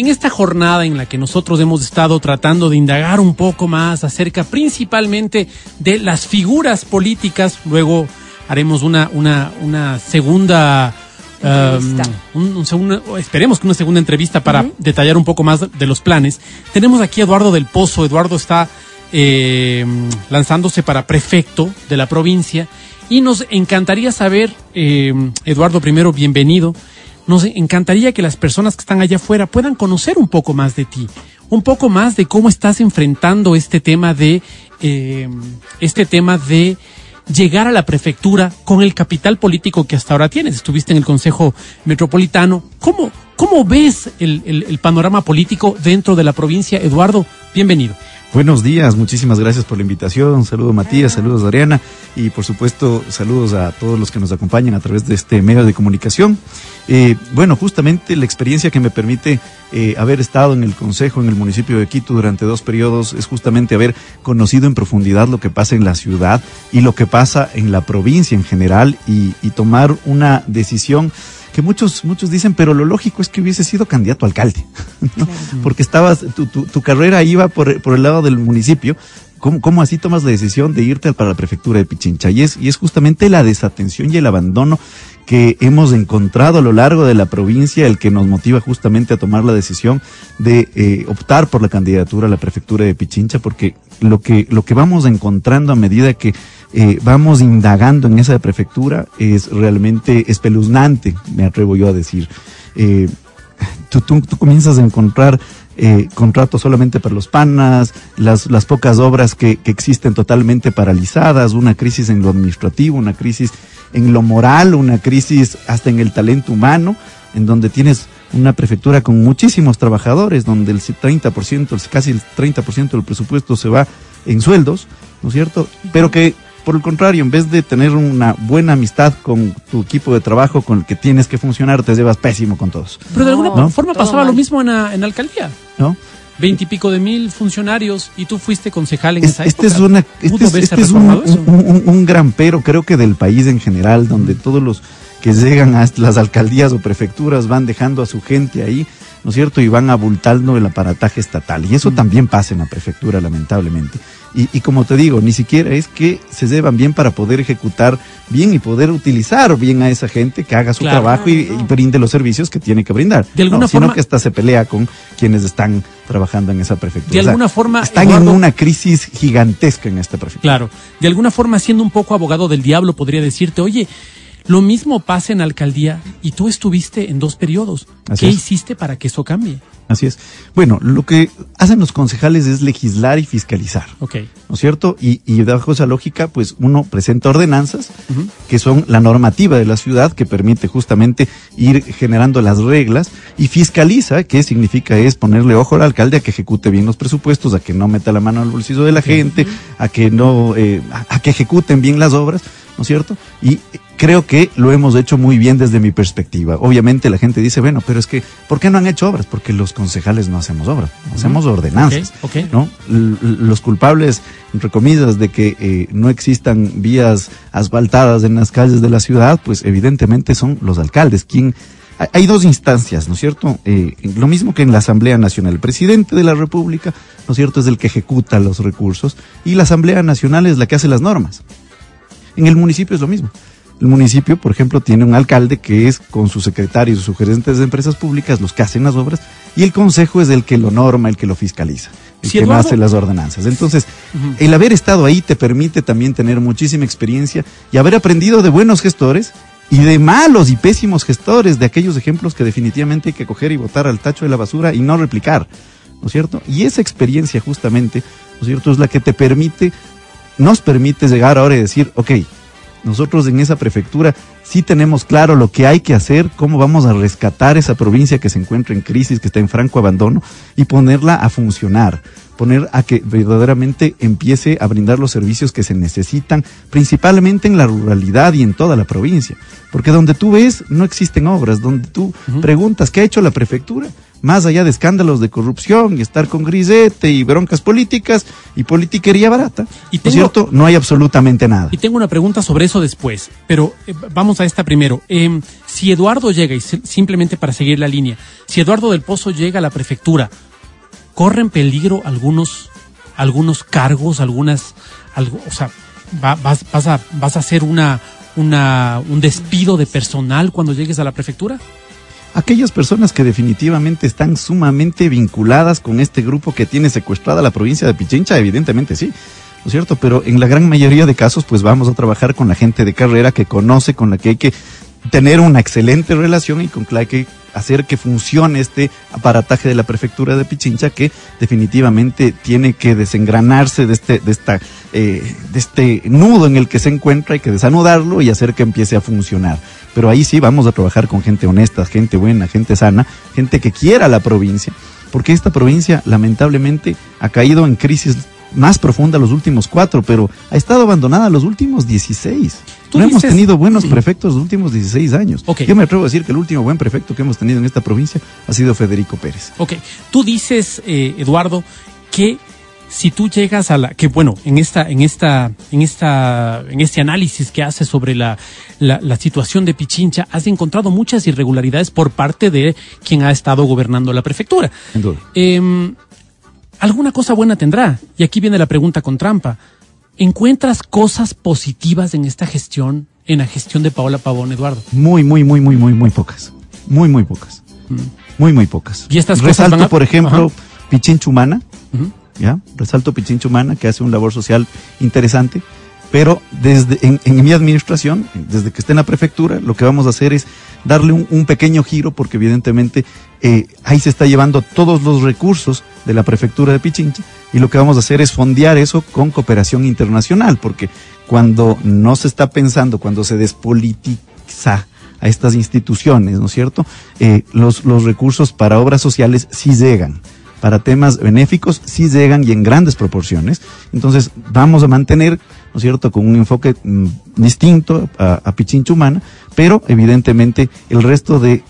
En esta jornada en la que nosotros hemos estado tratando de indagar un poco más acerca principalmente de las figuras políticas, luego haremos una, una, una segunda um, un, un esperemos que una segunda entrevista para detallar un poco más de los planes. Tenemos aquí a Eduardo del Pozo. Eduardo está eh, lanzándose para prefecto de la provincia y nos encantaría saber, eh, Eduardo, primero, bienvenido. Nos encantaría que las personas que están allá afuera puedan conocer un poco más de ti, un poco más de cómo estás enfrentando este tema de, eh, este tema de llegar a la prefectura con el capital político que hasta ahora tienes. Estuviste en el Consejo Metropolitano. ¿Cómo, cómo ves el panorama político dentro de la provincia? Eduardo, bienvenido. Buenos días, muchísimas gracias por la invitación. Saludos Matías, saludos Ariana y por supuesto saludos a todos los que nos acompañan a través de este medio de comunicación. Eh, bueno, justamente la experiencia que me permite eh, haber estado en el Consejo en el municipio de Quito durante dos periodos es justamente haber conocido en profundidad lo que pasa en la ciudad y lo que pasa en la provincia en general y, y tomar una decisión que muchos, muchos dicen, pero lo lógico es que hubiese sido candidato a alcalde, porque estabas, tu, tu, tu, carrera iba por, por el lado del municipio, ¿Cómo, ¿Cómo, así tomas la decisión de irte para la prefectura de Pichincha? Y es, y es justamente la desatención y el abandono que hemos encontrado a lo largo de la provincia el que nos motiva justamente a tomar la decisión de eh, optar por la candidatura a la prefectura de Pichincha, porque lo que, lo que vamos encontrando a medida que eh, vamos indagando en esa prefectura es realmente espeluznante, me atrevo yo a decir. Eh, tú, tú, tú, comienzas a encontrar eh, contratos solamente para los panas, las, las pocas obras que, que, existen totalmente paralizadas, una crisis en lo administrativo, una crisis en lo moral, una crisis hasta en el talento humano, en donde tienes una prefectura con muchísimos trabajadores, donde el 30%, casi el 30% del presupuesto se va en sueldos, ¿no es cierto? Pero que por el contrario, en vez de tener una buena amistad con tu equipo de trabajo con el que tienes que funcionar, te llevas pésimo con todos. Pero de alguna ¿no? forma pasaba lo mismo en la, en la alcaldía. ¿No? Veintipico de mil funcionarios y tú fuiste concejal en es, esa este época. Es una, este es, este es un, un, un, gran pero, creo que del país en general, donde todos los que llegan a las alcaldías o prefecturas van dejando a su gente ahí, ¿no es cierto? Y van abultando el aparataje estatal. Y eso mm. también pasa en la prefectura, lamentablemente. Y, y, como te digo, ni siquiera es que se llevan bien para poder ejecutar bien y poder utilizar bien a esa gente que haga su claro, trabajo y, no. y, brinde los servicios que tiene que brindar. De alguna no, forma, sino que hasta se pelea con quienes están trabajando en esa prefectura. De alguna o sea, forma están Eduardo, en una crisis gigantesca en esta prefectura. Claro, de alguna forma siendo un poco abogado del diablo podría decirte, oye, lo mismo pasa en alcaldía y tú estuviste en dos periodos. Así ¿Qué es. hiciste para que eso cambie? Así es. Bueno, lo que hacen los concejales es legislar y fiscalizar. Ok. ¿No es cierto? Y, y bajo esa lógica, pues uno presenta ordenanzas uh -huh. que son la normativa de la ciudad que permite justamente ir generando las reglas y fiscaliza, que significa es ponerle ojo al alcalde a que ejecute bien los presupuestos, a que no meta la mano al bolsillo de la okay. gente, a que no, eh, a, a que ejecuten bien las obras. ¿no es cierto? Y creo que lo hemos hecho muy bien desde mi perspectiva. Obviamente la gente dice, bueno, pero es que, ¿por qué no han hecho obras? Porque los concejales no hacemos obras, hacemos ordenanzas, okay, okay. ¿no? L los culpables, entre comillas, de que eh, no existan vías asfaltadas en las calles de la ciudad, pues evidentemente son los alcaldes, quien hay dos instancias, ¿no es cierto? Eh, lo mismo que en la Asamblea Nacional. El presidente de la República, ¿no es cierto?, es el que ejecuta los recursos y la Asamblea Nacional es la que hace las normas. En el municipio es lo mismo. El municipio, por ejemplo, tiene un alcalde que es con sus secretarios, sus gerentes de empresas públicas, los que hacen las obras, y el consejo es el que lo norma, el que lo fiscaliza, el Sí, que Eduardo. hace las ordenanzas. Entonces, el haber estado ahí te permite también tener muchísima experiencia y haber aprendido de buenos gestores y de malos y pésimos gestores, de aquellos ejemplos que definitivamente hay que coger y botar al tacho de la basura y no replicar, ¿no es cierto? Y esa experiencia justamente, ¿no es cierto?, es la que te permite, nos permite llegar ahora y decir, ok, nosotros en esa prefectura sí tenemos claro lo que hay que hacer, cómo vamos a rescatar esa provincia que se encuentra en crisis, que está en franco abandono, y ponerla a funcionar, poner a que verdaderamente empiece a brindar los servicios que se necesitan, principalmente en la ruralidad y en toda la provincia. Porque donde tú ves, no existen obras, donde tú preguntas, ¿qué ha hecho la prefectura? Más allá de escándalos de corrupción y estar con grisete y broncas políticas y politiquería barata, y ¿no es cierto? No hay absolutamente nada. Y tengo una pregunta sobre eso después, pero eh, vamos a esta primero. Eh, si Eduardo llega, y simplemente para seguir la línea, si Eduardo del Pozo llega a la prefectura, ¿corren peligro algunos, algunos cargos, algunas, algo, o sea, vas, vas, a, vas a hacer una, una, un despido de personal cuando llegues a la prefectura? Aquellas personas que definitivamente están sumamente vinculadas con este grupo que tiene secuestrada la provincia de Pichincha, evidentemente sí. ¿No es cierto? Pero en la gran mayoría de casos, pues vamos a trabajar con la gente de carrera que conoce, con la que hay que tener una excelente relación y con la que hacer que funcione este aparataje de la prefectura de Pichincha que definitivamente tiene que desengranarse de este, de esta, eh, de este nudo en el que se encuentra, hay que desanudarlo y hacer que empiece a funcionar. Pero ahí sí vamos a trabajar con gente honesta, gente buena, gente sana, gente que quiera la provincia, porque esta provincia lamentablemente ha caído en crisis más profunda los últimos cuatro, pero ha estado abandonada los últimos 16. No hemos tenido buenos prefectos los últimos 16 años. Yo me atrevo a decir que el último buen prefecto que hemos tenido en esta provincia ha sido Federico Pérez. Ok, tú dices, eh, Eduardo, que si tú llegas a la que bueno en esta en esta en esta en este análisis que haces sobre la, la, situación de Pichincha has encontrado muchas irregularidades por parte de quien ha estado gobernando la prefectura eh, alguna cosa buena tendrá. Y aquí viene la pregunta con trampa. ¿Encuentras cosas positivas en esta gestión, en la gestión de Paola Pavón, Eduardo? Muy, muy, muy, muy, muy, muy pocas. Muy, muy pocas. Mm. Muy, muy pocas. Y estas Resalto, por ejemplo, Pichinchumana. ¿Ya? Resalto Pichinchumana, que hace un labor social interesante pero desde en, mi administración, desde que esté en la prefectura, lo que vamos a hacer es darle un, pequeño giro, porque evidentemente eh, ahí se está llevando todos los recursos de la prefectura de Pichincha, y lo que vamos a hacer es fondear eso con cooperación internacional, porque cuando no se está pensando, cuando se despolitiza a estas instituciones, ¿no es cierto? Eh, los, los recursos para obras sociales sí llegan para temas benéficos sí llegan y en grandes proporciones. Entonces vamos a mantener, ¿no es cierto?, con un enfoque mm, distinto a, a, Pichincha Humana, pero evidentemente el resto de,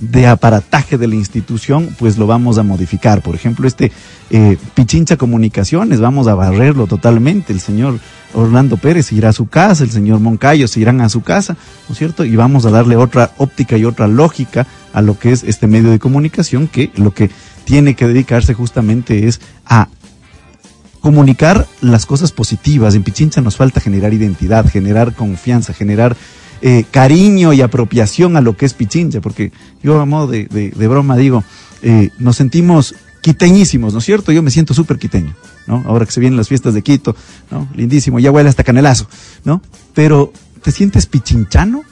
de, aparataje de la institución, pues lo vamos a modificar. Por ejemplo, este eh, Pichincha Comunicaciones, vamos a barrerlo totalmente. El señor Orlando Pérez irá a su casa, el señor Moncayo se irán a su casa, ¿no es cierto? Y vamos a darle otra óptica y otra lógica a lo que es este medio de comunicación, que lo que tiene que dedicarse justamente es a comunicar las cosas positivas. En Pichincha nos falta generar identidad, generar confianza, generar eh, cariño y apropiación a lo que es Pichincha, porque yo a modo de, broma digo, eh, nos sentimos quiteñísimos, ¿no es cierto? Yo me siento súper quiteño, ¿no? Ahora que se vienen las fiestas de Quito, ¿no? Lindísimo, ya huele hasta canelazo, ¿no? Pero, ¿te sientes pichinchano?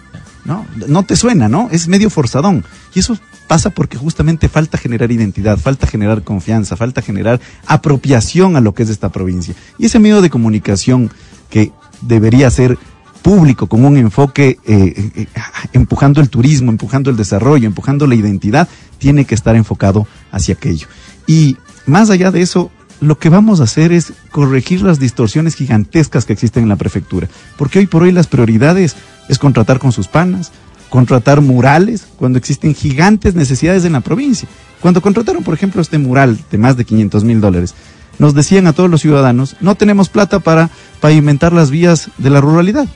¿No? No te suena, ¿no? Es medio forzadón. Y eso pasa porque justamente falta generar identidad, falta generar confianza, falta generar apropiación a lo que es esta provincia. Y ese medio de comunicación que debería ser público, con un enfoque eh, eh, eh, empujando el turismo, empujando el desarrollo, empujando la identidad, tiene que estar enfocado hacia aquello. Y más allá de eso, lo que vamos a hacer es corregir las distorsiones gigantescas que existen en la prefectura, porque hoy por hoy las prioridades es contratar con sus panas, contratar murales cuando existen gigantes necesidades en la provincia. Cuando contrataron, por ejemplo, este mural de más de 500 mil dólares, nos decían a todos los ciudadanos, no tenemos plata para pavimentar las vías de la ruralidad.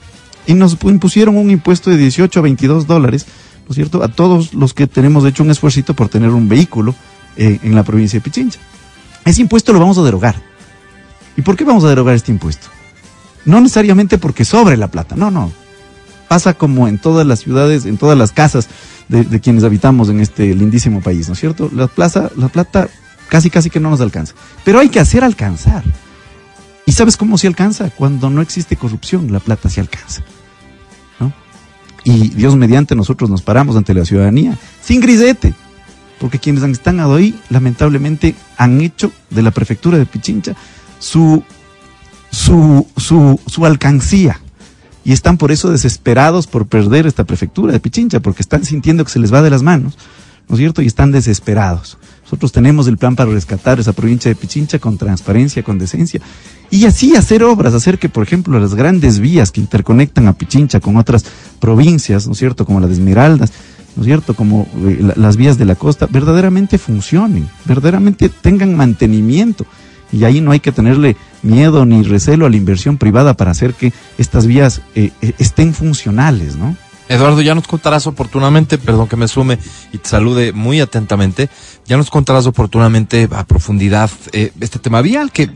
Y nos impusieron un impuesto de 18 a 22 dólares, ¿no es cierto?, a todos los que tenemos hecho un esfuerzo por tener un vehículo eh, en la provincia de Pichincha. Ese impuesto lo vamos a derogar. ¿Y por qué vamos a derogar este impuesto? No necesariamente porque sobre la plata, no, no pasa como en todas las ciudades, en todas las casas de, quienes habitamos en este lindísimo país, ¿no es cierto? La plaza, la plata casi casi que no nos alcanza. Pero hay que hacer alcanzar. ¿Y sabes cómo se alcanza? Cuando no existe corrupción, la plata se alcanza. ¿no? Y Dios mediante nosotros nos paramos ante la ciudadanía sin grisete. Porque quienes están ahí, lamentablemente, han hecho de la prefectura de Pichincha su, su, su, su alcancía y están por eso desesperados por perder esta prefectura de Pichincha, porque están sintiendo que se les va de las manos, ¿no es cierto? Y están desesperados. Nosotros tenemos el plan para rescatar esa provincia de Pichincha con transparencia, con decencia, y así hacer obras, hacer que, por ejemplo, las grandes vías que interconectan a Pichincha con otras provincias, ¿no es cierto?, como la de Esmeraldas, ¿no es cierto? Como eh, las vías de la costa, verdaderamente funcionen, verdaderamente tengan mantenimiento. Y ahí no hay que tenerle miedo ni recelo a la inversión privada para hacer que estas vías eh, estén funcionales, ¿no? Eduardo, ya nos contarás oportunamente, perdón que me sume y te salude muy atentamente, ya nos contarás oportunamente a profundidad este tema vial que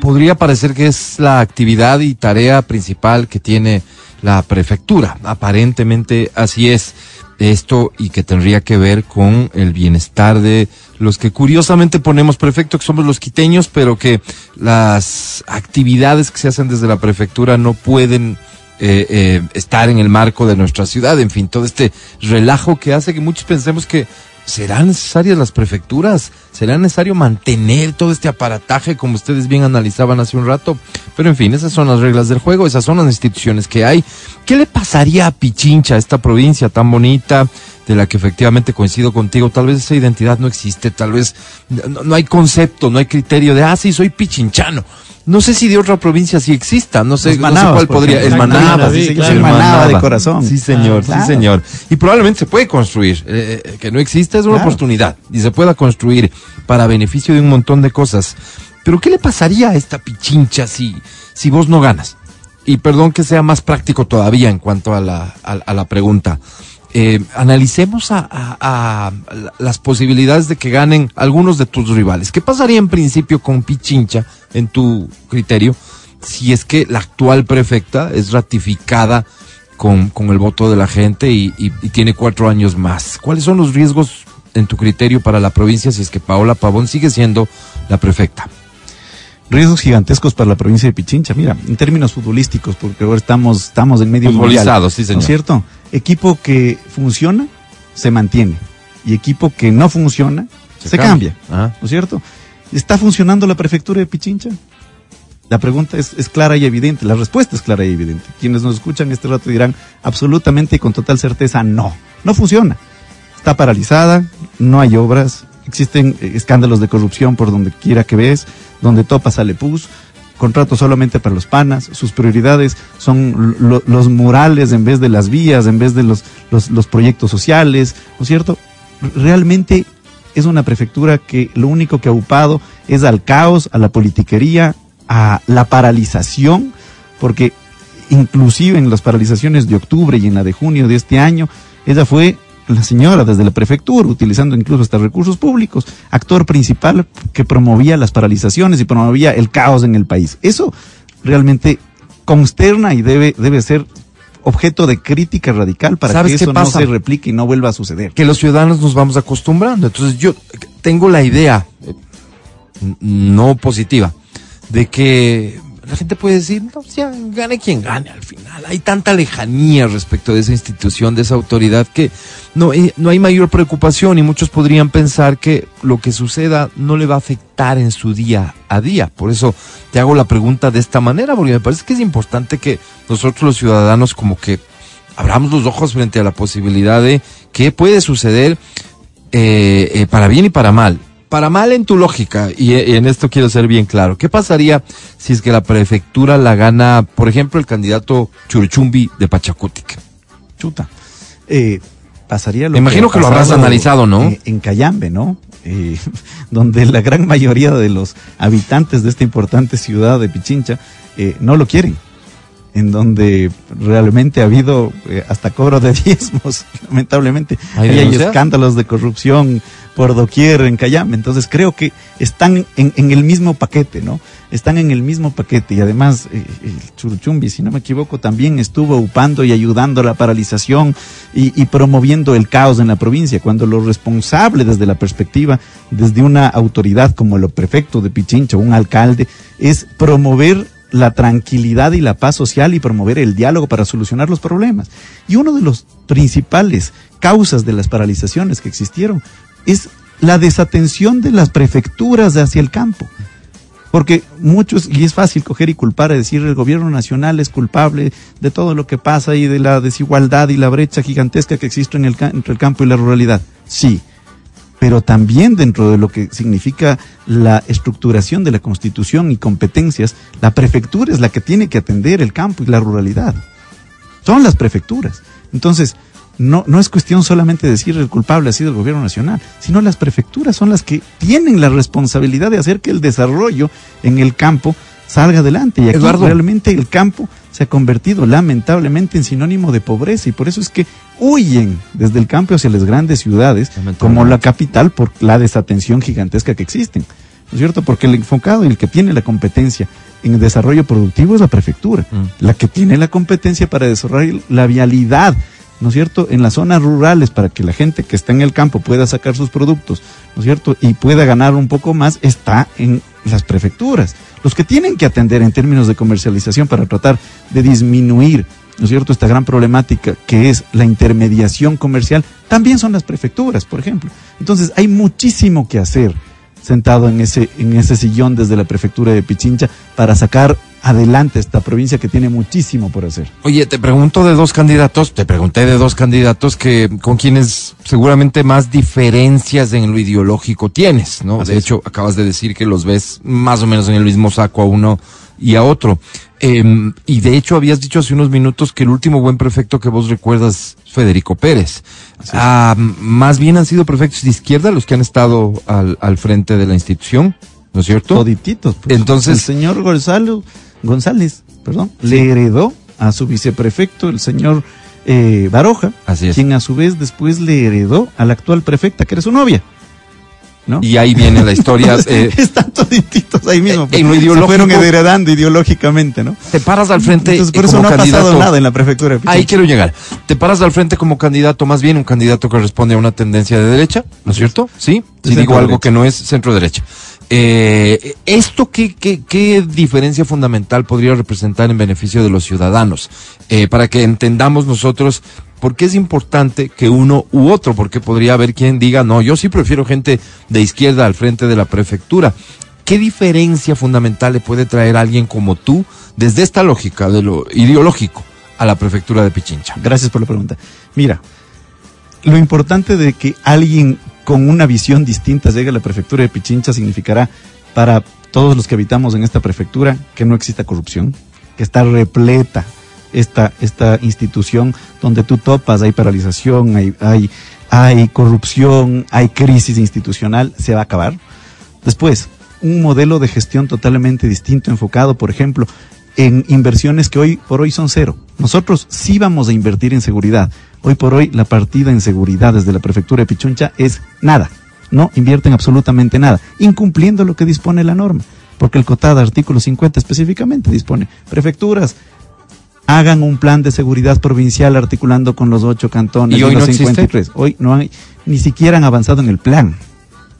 podría parecer que es la actividad y tarea principal que tiene la prefectura. Aparentemente así es esto y que tendría que ver con el bienestar de los que curiosamente ponemos prefecto, que somos los quiteños, pero que las actividades que se hacen desde la prefectura no pueden eh, eh, estar en el marco de nuestra ciudad. En fin, todo este relajo que hace que muchos pensemos que ¿Serán necesarias las prefecturas? ¿Será necesario mantener todo este aparataje como ustedes bien analizaban hace un rato? Pero en fin, esas son las reglas del juego, esas son las instituciones que hay. ¿Qué le pasaría a Pichincha, esta provincia tan bonita, de la que efectivamente coincido contigo? Tal vez esa identidad no existe, tal vez no, no hay concepto, no hay criterio de, ah, sí, soy pichinchano. No sé si de otra provincia sí exista, no sé, cuál podría. El Manaba, sí, el Manaba de corazón. Sí, señor, sí, señor. Y probablemente se puede construir. Eh, eh, que no exista es una oportunidad y se pueda construir para beneficio de un montón de cosas. Pero ¿qué le pasaría a esta pichincha si, si vos no ganas? Y perdón que sea más práctico todavía en cuanto a la, a la pregunta. Eh, analicemos a, las posibilidades de que ganen algunos de tus rivales. ¿Qué pasaría en principio con Pichincha, en tu criterio, si es que la actual prefecta es ratificada con, el voto de la gente y, tiene cuatro años más? ¿Cuáles son los riesgos en tu criterio para la provincia si es que Paola Pavón sigue siendo la prefecta? riesgos gigantescos para la provincia de Pichincha. Mira, en términos futbolísticos, porque ahora estamos, estamos en medio mundial. sí, señor. ¿No es cierto? Equipo que funciona, se mantiene. Y equipo que no funciona, se, cambia. ¿No es cierto? ¿Está funcionando la prefectura de Pichincha? La pregunta es, es, clara y evidente, la respuesta es clara y evidente. Quienes nos escuchan este rato dirán absolutamente y con total certeza no, no funciona. Está paralizada, no hay obras, existen eh, escándalos de corrupción por donde quiera que ves, donde topa sale pus, contrato solamente para los panas, sus prioridades son los murales en vez de las vías, en vez de los, los, proyectos sociales, ¿no es cierto? Realmente es una prefectura que lo único que ha upado es al caos, a la politiquería, a la paralización, porque inclusive en las paralizaciones de octubre y en la de junio de este año, ella fue la señora desde la prefectura, utilizando incluso hasta recursos públicos, actor principal que promovía las paralizaciones y promovía el caos en el país. Eso realmente consterna y debe, debe ser objeto de crítica radical para que eso no se replique y no vuelva a suceder. Que los ciudadanos nos vamos acostumbrando. Entonces yo tengo la idea, eh, no positiva, de que la gente puede decir, no, ya gane quien gane al final. Hay tanta lejanía respecto de esa institución, de esa autoridad, que no, eh, no hay mayor preocupación y muchos podrían pensar que lo que suceda no le va a afectar en su día a día. Por eso te hago la pregunta de esta manera, porque me parece que es importante que nosotros los ciudadanos como que abramos los ojos frente a la posibilidad de qué puede suceder eh, eh, para bien y para mal para mal en tu lógica, y, en esto quiero ser bien claro, ¿qué pasaría si es que la prefectura la gana, por ejemplo, el candidato Churuchumbi de Pachacutic? Chuta. Eh, pasaría lo Me imagino que, lo habrás analizado, ¿no? en Cayambe, ¿no? Eh, donde la gran mayoría de los habitantes de esta importante ciudad de Pichincha eh, no lo quieren en donde realmente ha habido hasta cobro de diezmos, lamentablemente. hay escándalos de corrupción por doquier en Cayambe. Entonces creo que están en, el mismo paquete, ¿no? Están en el mismo paquete y además eh, el Churuchumbi, si no me equivoco, también estuvo upando y ayudando a la paralización y, promoviendo el caos en la provincia, cuando lo responsable desde la perspectiva, desde una autoridad como el prefecto de Pichincha, un alcalde, es promover la tranquilidad y la paz social y promover el diálogo para solucionar los problemas. Y uno de los principales causas de las paralizaciones que existieron es la desatención de las prefecturas hacia el campo. Porque muchos, y es fácil coger y culpar a decir el gobierno nacional es culpable de todo lo que pasa y de la desigualdad y la brecha gigantesca que existe en el, entre el campo y la ruralidad. Sí, pero también dentro de lo que significa la estructuración de la constitución y competencias, la prefectura es la que tiene que atender el campo y la ruralidad. Son las prefecturas. Entonces, no, no es cuestión solamente de decir el culpable ha sido el gobierno nacional, sino las prefecturas son las que tienen la responsabilidad de hacer que el desarrollo en el campo salga adelante. Y aquí Eduardo. realmente el campo se ha convertido lamentablemente en sinónimo de pobreza y por eso es que huyen desde el campo hacia las grandes ciudades como la capital por la desatención gigantesca que existen. ¿No es cierto? Porque el enfocado y el que tiene la competencia en el desarrollo productivo es la prefectura, Mm. la que tiene la competencia para desarrollar la vialidad, ¿no es cierto? En las zonas rurales para que la gente que está en el campo pueda sacar sus productos, ¿no es cierto? Y pueda ganar un poco más, está en las prefecturas. Los que tienen que atender en términos de comercialización para tratar de disminuir, ¿no es cierto?, esta gran problemática que es la intermediación comercial, también son las prefecturas, por ejemplo. Entonces, hay muchísimo que hacer sentado en ese, en ese sillón desde la prefectura de Pichincha para sacar adelante esta provincia que tiene muchísimo por hacer. Oye, te pregunto de dos candidatos, te pregunté de dos candidatos que con quienes seguramente más diferencias en lo ideológico tienes, ¿no? Así de es. hecho, acabas de decir que los ves más o menos en el mismo saco a uno y a otro. Em, y de hecho habías dicho hace unos minutos que el último buen prefecto que vos recuerdas es Federico Pérez. Ah, más bien han sido prefectos de izquierda los que han estado al, al frente de la institución, ¿no es cierto? Todititos. pues. Entonces- el señor Gonzalo, González, perdón, le heredó a su viceprefecto, el señor eh, Baroja, Así es. quien a su vez después le heredó a la actual prefecta, que era su novia. ¿No? Y ahí viene la historia. eh, Están todititos ahí mismo. eh, en lo Se fueron heredando ideológicamente, ¿no? te paras al frente Entonces, por eso como no ha candidato. pasado nada en la prefectura. Ahí quiero llegar. Te paras al frente como candidato, más bien un candidato que responde a una tendencia de derecha, ¿no es cierto? Sí. Si digo centro algo que no es centro derecha. Eh, ¿Esto qué, qué, qué diferencia fundamental podría representar en beneficio de los ciudadanos? Eh, para que entendamos nosotros por qué es importante que uno u otro, porque podría haber quien diga, no, yo sí prefiero gente de izquierda al frente de la prefectura. ¿Qué diferencia fundamental le puede traer alguien como tú desde esta lógica de lo ideológico a la prefectura de Pichincha? Gracias por la pregunta. Mira, lo importante de que alguien con una visión distinta llegue a la prefectura de Pichincha significará para todos los que habitamos en esta prefectura que no exista corrupción, que está repleta esta, esta institución donde tú topas, hay paralización, hay, hay, hay corrupción, hay crisis institucional, se va a acabar. Después, un modelo de gestión totalmente distinto, enfocado, por ejemplo, en inversiones que hoy por hoy son cero. Nosotros sí vamos a invertir en seguridad. Hoy por hoy la partida en seguridad desde la prefectura de Pichuncha es nada. No invierten absolutamente nada, incumpliendo lo que dispone la norma. Porque el COTAD, artículo 50 específicamente, dispone prefecturas hagan un plan de seguridad provincial articulando con los ocho cantones ¿Y hoy los no existe? 53. Hoy no hay, ni siquiera han avanzado en el plan.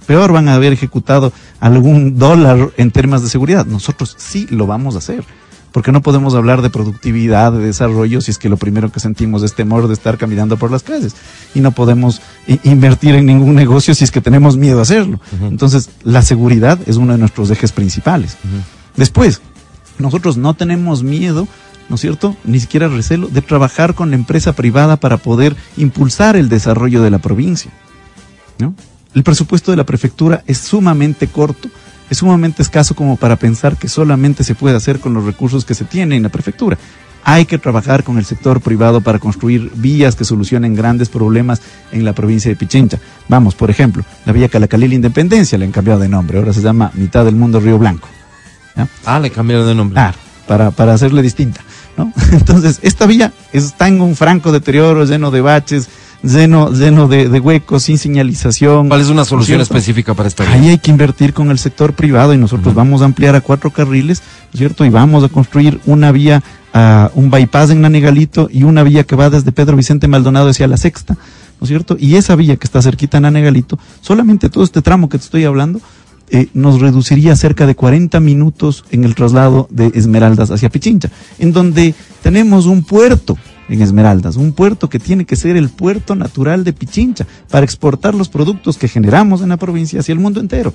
Peor van a haber ejecutado algún dólar en temas de seguridad. Nosotros sí lo vamos a hacer. Porque no podemos hablar de productividad, de desarrollo, si es que lo primero que sentimos es temor de estar caminando por las calles. Y no podemos invertir en ningún negocio si es que tenemos miedo a hacerlo. Entonces, la seguridad es uno de nuestros ejes principales. Después, nosotros no tenemos miedo, ¿no es cierto? Ni siquiera recelo de trabajar con la empresa privada para poder impulsar el desarrollo de la provincia. ¿no? El presupuesto de la prefectura es sumamente corto, es sumamente escaso como para pensar que solamente se puede hacer con los recursos que se tiene en la prefectura. Hay que trabajar con el sector privado para construir vías que solucionen grandes problemas en la provincia de Pichincha. Vamos, por ejemplo, la vía Calacalil Independencia le han cambiado de nombre, ahora se llama Mitad del Mundo Río Blanco. ¿ya? Ah, le cambiaron de nombre. Claro, para, para hacerle distinta, ¿no? Entonces, esta vía está en un franco deterioro, lleno de baches, lleno, lleno de, de huecos, sin señalización. ¿Cuál es una solución específica para esta Ahí hay que invertir con el sector privado y nosotros vamos a ampliar a cuatro carriles, ¿cierto? Y vamos a construir una vía, ah, un bypass en Nanegalito y una vía que va desde Pedro Vicente Maldonado hacia la Sexta, ¿no es cierto? Y esa vía que está cerquita en Nanegalito, solamente todo este tramo que te estoy hablando, eh, nos reduciría cerca de 40 minutos en el traslado de Esmeraldas hacia Pichincha, en donde tenemos un puerto en Esmeraldas, un puerto que tiene que ser el puerto natural de Pichincha para exportar los productos que generamos en la provincia hacia el mundo entero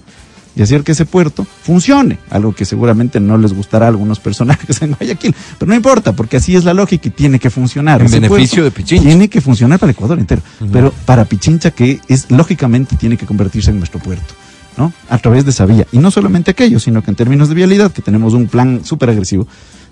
y hacer que ese puerto funcione, algo que seguramente no les gustará a algunos personajes en Guayaquil, pero no importa, porque así es la lógica y tiene que funcionar. En Ese beneficio de Pichincha. Tiene que funcionar para el Ecuador entero, pero para Pichincha que es lógicamente tiene que convertirse en nuestro puerto. ¿no? A través de esa vía. Y no solamente aquello, sino que en términos de vialidad, que tenemos un plan súper agresivo,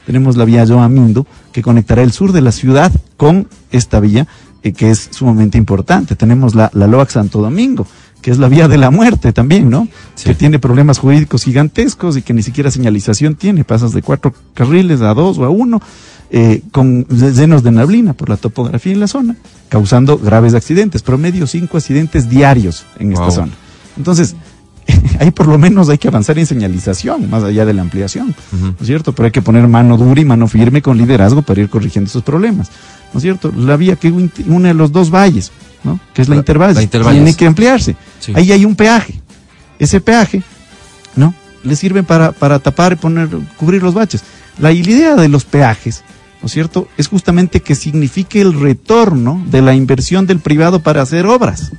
tenemos la vía Joamindo, que conectará el sur de la ciudad con esta vía, eh, que es sumamente importante. Tenemos la, la LOAC Santo Domingo, que es la vía de la muerte también, ¿no? Sí. Que tiene problemas jurídicos gigantescos y que ni siquiera señalización tiene. Pasas de cuatro carriles a dos o a uno, eh, con llenos de neblina por la topografía en la zona, causando graves accidentes. Promedio cinco accidentes diarios en esta zona. Entonces, ahí por lo menos hay que avanzar en señalización, más allá de la ampliación, ¿no es cierto? Pero hay que poner mano dura y mano firme con liderazgo para ir corrigiendo esos problemas, ¿no es cierto? La vía que un- une los dos valles, ¿no? Que es la, La- Intervalles. tiene que ampliarse. Sí. Ahí hay un peaje. Ese peaje, ¿no? Le sirve para, para tapar y poner, cubrir los baches. La idea de los peajes, ¿no es cierto? Es justamente que signifique el retorno de la inversión del privado para hacer obras.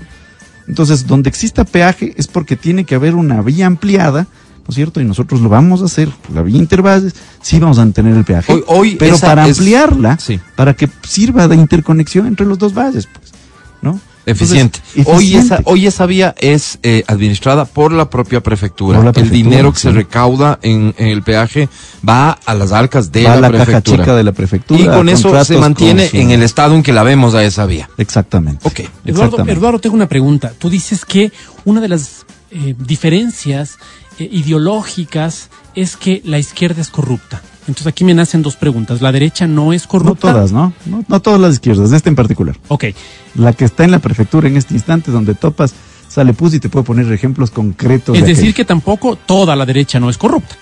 Entonces, donde exista peaje es porque tiene que haber una vía ampliada, ¿no es cierto? Y nosotros lo vamos a hacer, la vía Intervalles, sí vamos a tener el peaje. Hoy- hoy pero para es- ampliarla, Sí. para que sirva de interconexión entre los dos valles, pues, ¿no? Eficiente. Entonces, Hoy, esa, hoy esa vía es eh, administrada por la propia prefectura. El dinero que se recauda en, en el peaje va a las arcas de Va a la, caja prefectura. chica de la prefectura. y con eso se mantiene su- en el estado en que la vemos a esa vía. Exactamente. Ok. Eduardo, Exactamente. Eduardo, tengo una pregunta. Tú dices que una de las eh, diferencias eh, ideológicas es que la izquierda es corrupta. Entonces aquí me nacen dos preguntas. ¿La derecha no es No corrupta? todas, ¿no? ¿no? No todas las izquierdas, esta en particular. Ok. La que está en la prefectura en este instante, donde topas, sale pus y te puedo poner ejemplos concretos. Es de decir, aquello. que tampoco toda la derecha no es corrupta.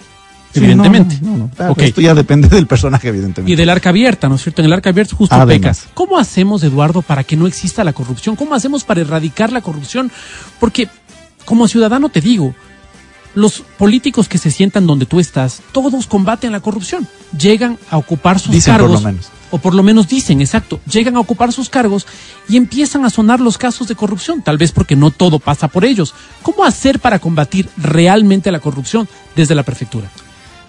Sí, evidentemente. No, no, no, no. Ok. Esto ya depende del personaje, evidentemente. Y del arca abierta, ¿no es cierto? En el arca abierta justo Además. peca. ¿Cómo hacemos, Eduardo, para que no exista la corrupción? ¿Cómo hacemos para erradicar la corrupción? Porque como ciudadano te digo, los políticos que se sientan donde tú estás, todos combaten la corrupción. Llegan a ocupar sus Dicen por cargos. lo menos. O por lo menos dicen, exacto, llegan a ocupar sus cargos y empiezan a sonar los casos de corrupción, tal vez porque no todo pasa por ellos. ¿Cómo hacer para combatir realmente la corrupción desde la prefectura?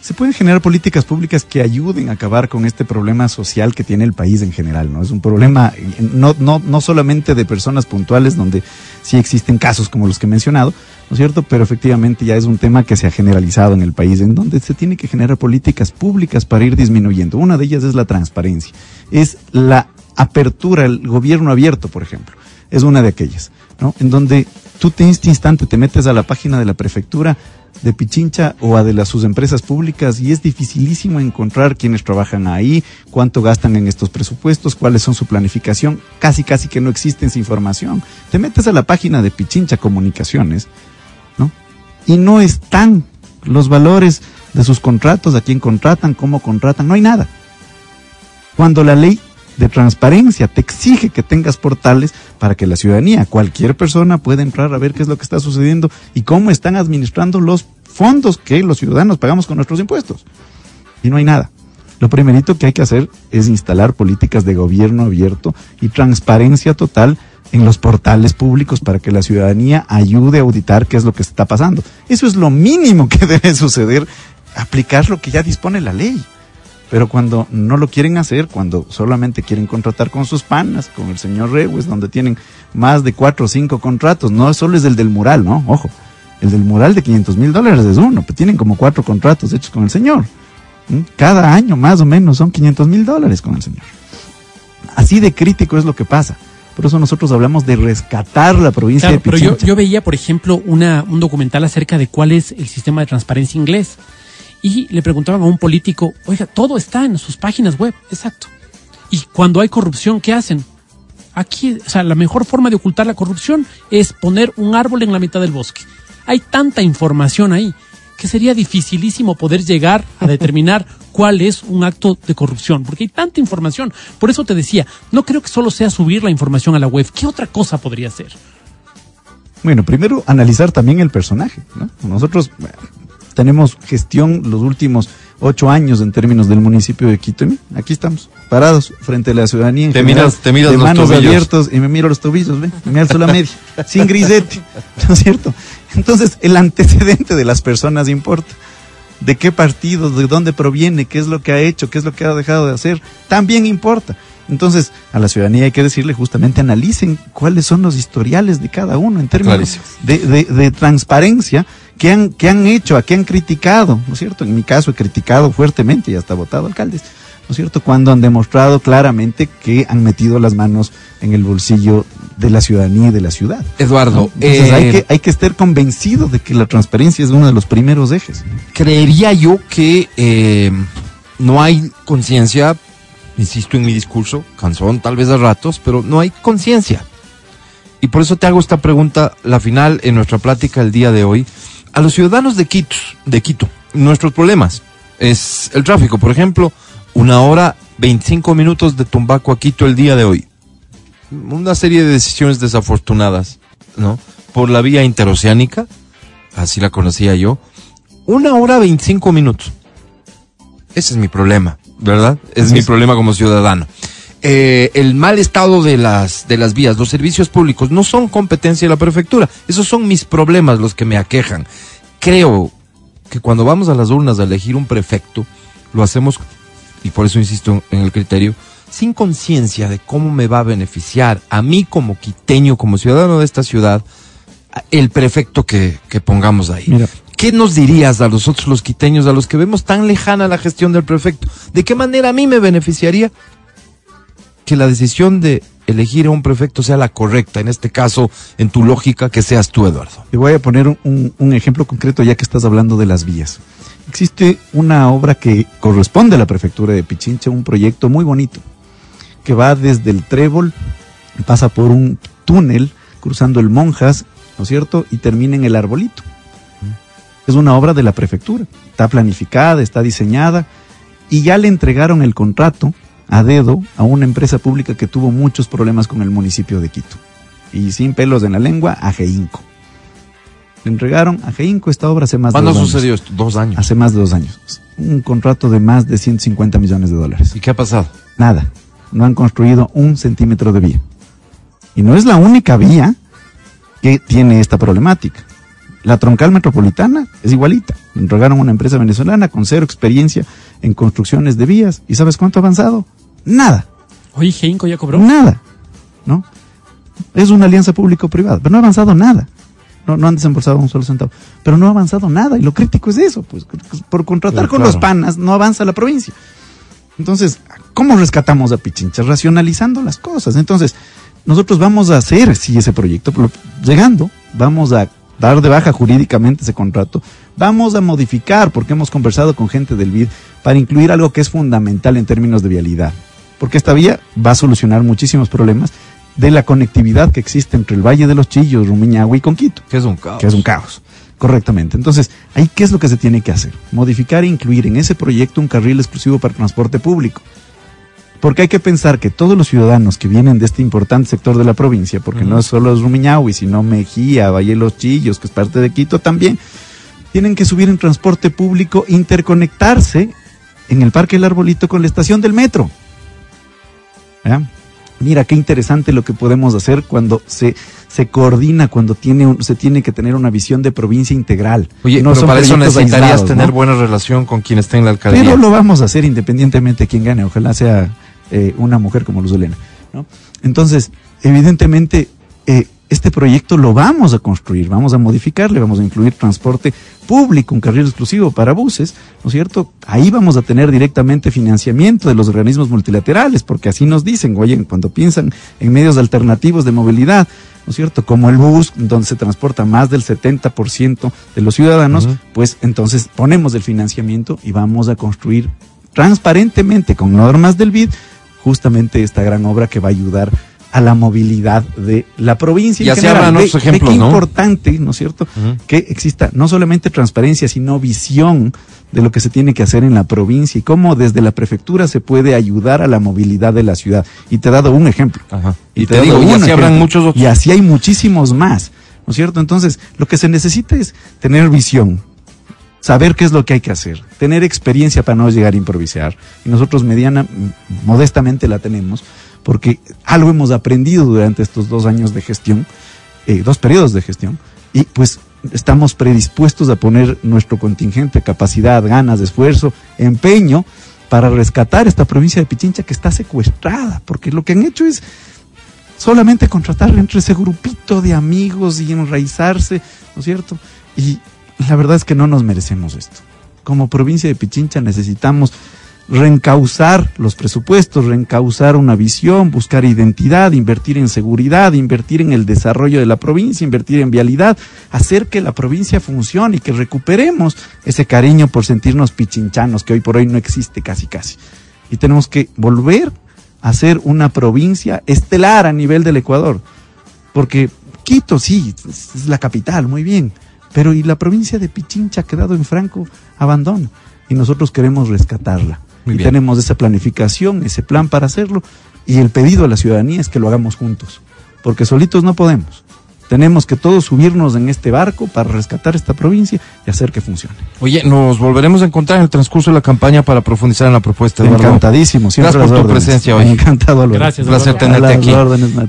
Se pueden generar políticas públicas que ayuden a acabar con este problema social que tiene el país en general, ¿no? Es un problema no, no, no solamente de personas puntuales, donde sí existen casos como los que he mencionado, ¿no es cierto? Pero efectivamente ya es un tema que se ha generalizado en el país, en donde se tiene que generar políticas públicas para ir disminuyendo. Una de ellas es la transparencia, es la apertura, el gobierno abierto, por ejemplo, es una de aquellas, ¿no? En donde tú en este instante te metes a la página de la prefectura de Pichincha o a de las sus empresas públicas y es dificilísimo encontrar quienes trabajan ahí, cuánto gastan en estos presupuestos, cuáles son su planificación, casi casi que no existe esa información. Te metes a la página de Pichincha Comunicaciones, ¿no? Y no están los valores de sus contratos, a quién contratan, cómo contratan, no hay nada. Cuando la ley de transparencia te exige que tengas portales para que la ciudadanía, cualquier persona pueda entrar a ver qué es lo que está sucediendo y cómo están administrando los fondos que los ciudadanos pagamos con nuestros impuestos. Y no hay nada. Lo primerito que hay que hacer es instalar políticas de gobierno abierto y transparencia total en los portales públicos para que la ciudadanía ayude a auditar qué es lo que está pasando. Eso es lo mínimo que debe suceder, aplicar lo que ya dispone la ley. Pero cuando no lo quieren hacer, cuando solamente quieren contratar con sus panas, con el señor Rewes, donde tienen más de cuatro o cinco contratos, no solo es el del mural, ¿no? Ojo, el del mural de 500 mil dólares es uno, pero tienen como cuatro contratos hechos con el señor. Cada año más o menos son 500 mil dólares con el señor. Así de crítico es lo que pasa. Por eso nosotros hablamos de rescatar la provincia Claro, de pero Pichincha. yo, yo veía, por ejemplo, una, un documental acerca de cuál es el sistema de transparencia inglés. Y le preguntaban a un político, oiga, todo está en sus páginas web, exacto. Y cuando hay corrupción, ¿qué hacen? Aquí, o sea, la mejor forma de ocultar la corrupción es poner un árbol en la mitad del bosque. Hay tanta información ahí que sería dificilísimo poder llegar a determinar cuál es un acto de corrupción, porque hay tanta información. Por eso te decía, no creo que solo sea subir la información a la web. ¿Qué otra cosa podría ser? Bueno, primero analizar también el personaje. ¿no? Nosotros tenemos gestión los últimos ocho años en términos del municipio de Quito. y Aquí estamos, parados frente a la ciudadanía. en Te general, miras- te miras de los manos tobillos. abiertos y me miro los tobillos, ¿ve? me alzo la media, sin grisete, ¿no es cierto? Entonces, el antecedente de las personas importa. De qué partido, de dónde proviene, qué es lo que ha hecho, qué es lo que ha dejado de hacer, también importa. Entonces, a la ciudadanía hay que decirle justamente analicen cuáles son los historiales de cada uno en términos de- de transparencia que han, que han hecho, a qué han criticado, ¿no es cierto? En mi caso he criticado fuertemente y hasta votado alcaldes, ¿no es cierto? Cuando han demostrado claramente que han metido las manos en el bolsillo de la ciudadanía y de la ciudad. Eduardo, Entonces eh, hay, que, hay que estar convencido de que la transparencia es uno de los primeros ejes. creería yo que eh, no hay conciencia, insisto en mi discurso, cansón tal vez a ratos, pero no hay conciencia. Y por eso te hago esta pregunta, la final en nuestra plática el día de hoy. A los ciudadanos de Quito, de Quito, nuestros problemas es el tráfico, por ejemplo, una hora 25 minutos de Tumbaco a Quito el día de hoy. Una serie de decisiones desafortunadas, ¿no? Por la vía interoceánica, así la conocía yo. Una hora 25 minutos. Ese es mi problema, ¿verdad? Es mi problema como ciudadano. Eh, el mal estado de las, de las vías, los servicios públicos, no son competencia de la prefectura. Esos son mis problemas los que me aquejan. Creo que cuando vamos a las urnas a elegir un prefecto, lo hacemos, y por eso insisto en el criterio, sin conciencia de cómo me va a beneficiar a mí como quiteño, como ciudadano de esta ciudad, el prefecto que, que pongamos ahí. Mira. ¿Qué nos dirías a nosotros los quiteños, a los que vemos tan lejana la gestión del prefecto? ¿De qué manera a mí me beneficiaría que la decisión de elegir a un prefecto sea la correcta? En este caso, en tu lógica, que seas tú, Eduardo. Te voy a poner un- un, ejemplo concreto ya que estás hablando de las vías. Existe una obra que corresponde a la prefectura de Pichincha, un proyecto muy bonito, que va desde el Trébol, pasa por un túnel cruzando el Monjas, ¿no es cierto? Y termina en el Arbolito. Es una obra de la prefectura, está planificada, está diseñada y ya le entregaron el contrato a dedo a una empresa pública que tuvo muchos problemas con el municipio de Quito. Y sin pelos en la lengua, a Geinco. Le entregaron a Geinco esta obra hace más de ¿Cuándo dos años. sucedió esto? Dos años. Hace más de dos años. Un contrato de más de 150 millones de dólares. ¿Y qué ha pasado? Nada. No han construido un centímetro de vía. Y no es la única vía que tiene esta problemática. La troncal metropolitana es igualita. Le entregaron a una empresa venezolana con cero experiencia en construcciones de vías. ¿Y sabes cuánto ha avanzado? Nada. Oye, Geinco ya cobró. Nada. ¿No? Es una alianza público-privada, pero no ha avanzado nada. No, no han desembolsado un solo centavo. Pero no ha avanzado nada. Y lo crítico es eso. Pues por contratar Claro, con claro. los panas no avanza la provincia. Entonces, ¿cómo rescatamos a Pichincha? Racionalizando las cosas. Entonces, nosotros vamos a hacer, sí, ese proyecto, pero llegando, vamos a dar de baja jurídicamente ese contrato, vamos a modificar, porque hemos conversado con gente del BID, para incluir algo que es fundamental en términos de vialidad. Porque esta vía va a solucionar muchísimos problemas de la conectividad que existe entre el Valle de los Chillos, Rumiñahui y con Quito Que es un caos. que es un caos. Correctamente. Entonces, ahí qué es lo que se tiene que hacer? Modificar e incluir en ese proyecto un carril exclusivo para transporte público. Porque hay que pensar que todos los ciudadanos que vienen de este importante sector de la provincia, porque no es solo Rumiñahui, sino Mejía, Valle de los Chillos, que es parte de Quito también, tienen que subir en transporte público, interconectarse en el Parque El Arbolito con la estación del metro. ¿Ya? Mira qué interesante lo que podemos hacer cuando se, se coordina, cuando tiene un- se tiene que tener una visión de provincia integral. Oye, no pero son para eso necesitarías aislados, tener ¿no? buena relación con quien esté en la alcaldía. Pero lo vamos a hacer independientemente de quién gane, ojalá sea eh, una mujer como Luz Elena. ¿no? Entonces, evidentemente, eh, este proyecto lo vamos a construir, vamos a modificarle, vamos a incluir transporte público, un carril exclusivo para buses, ¿no es cierto? Ahí vamos a tener directamente financiamiento de los organismos multilaterales, porque así nos dicen, oye, cuando piensan en medios alternativos de movilidad, ¿no es cierto? Como el bus, donde se transporta más del 70% de los ciudadanos, pues entonces ponemos el financiamiento y vamos a construir transparentemente con normas del BID justamente esta gran obra que va a ayudar a la movilidad de la provincia. Y en así general. habrán Ve- otros ejemplos, qué ¿no? importante, ¿no es cierto? Que exista no solamente transparencia, sino visión de lo que se tiene que hacer en la provincia y cómo desde la prefectura se puede ayudar a la movilidad de la ciudad. Y te he dado un ejemplo. Ajá. Y, te dado digo, y así habrán ejemplo. muchos otros. Y así hay muchísimos más, ¿no es cierto? Entonces, lo que se necesita es tener visión, saber qué es lo que hay que hacer, tener experiencia para no llegar a improvisar. Y nosotros mediana, modestamente la tenemos, porque algo hemos aprendido durante estos dos años de gestión, eh, dos periodos de gestión, y pues estamos predispuestos a poner nuestro contingente, capacidad, ganas, esfuerzo, empeño para rescatar esta provincia de Pichincha que está secuestrada, porque lo que han hecho es solamente contratar entre ese grupito de amigos y enraizarse, ¿no es cierto? Y la verdad es que no nos merecemos esto. Como provincia de Pichincha necesitamos reencauzar los presupuestos, reencauzar una visión, buscar identidad, invertir en seguridad, invertir en el desarrollo de la provincia, invertir en vialidad, hacer que la provincia funcione y que recuperemos ese cariño por sentirnos pichinchanos que hoy por hoy no existe casi casi. Y tenemos que volver a ser una provincia estelar a nivel del Ecuador. Porque Quito sí, es la capital, muy bien, pero y la provincia de Pichincha ha quedado en franco abandono y nosotros queremos rescatarla. Muy y bien. tenemos esa planificación, ese plan para hacerlo y el pedido a la ciudadanía es que lo hagamos juntos, porque solitos no podemos. Tenemos que todos subirnos en este barco para rescatar esta provincia y hacer que funcione. Oye, nos volveremos a encontrar en el transcurso de la campaña para profundizar en la propuesta. Eduardo. Encantadísimo, siempre Gracias por tu órdenes. presencia hoy. Encantado, Álvaro. Gracias, Un placer tenerte aquí. órdenes, Mati.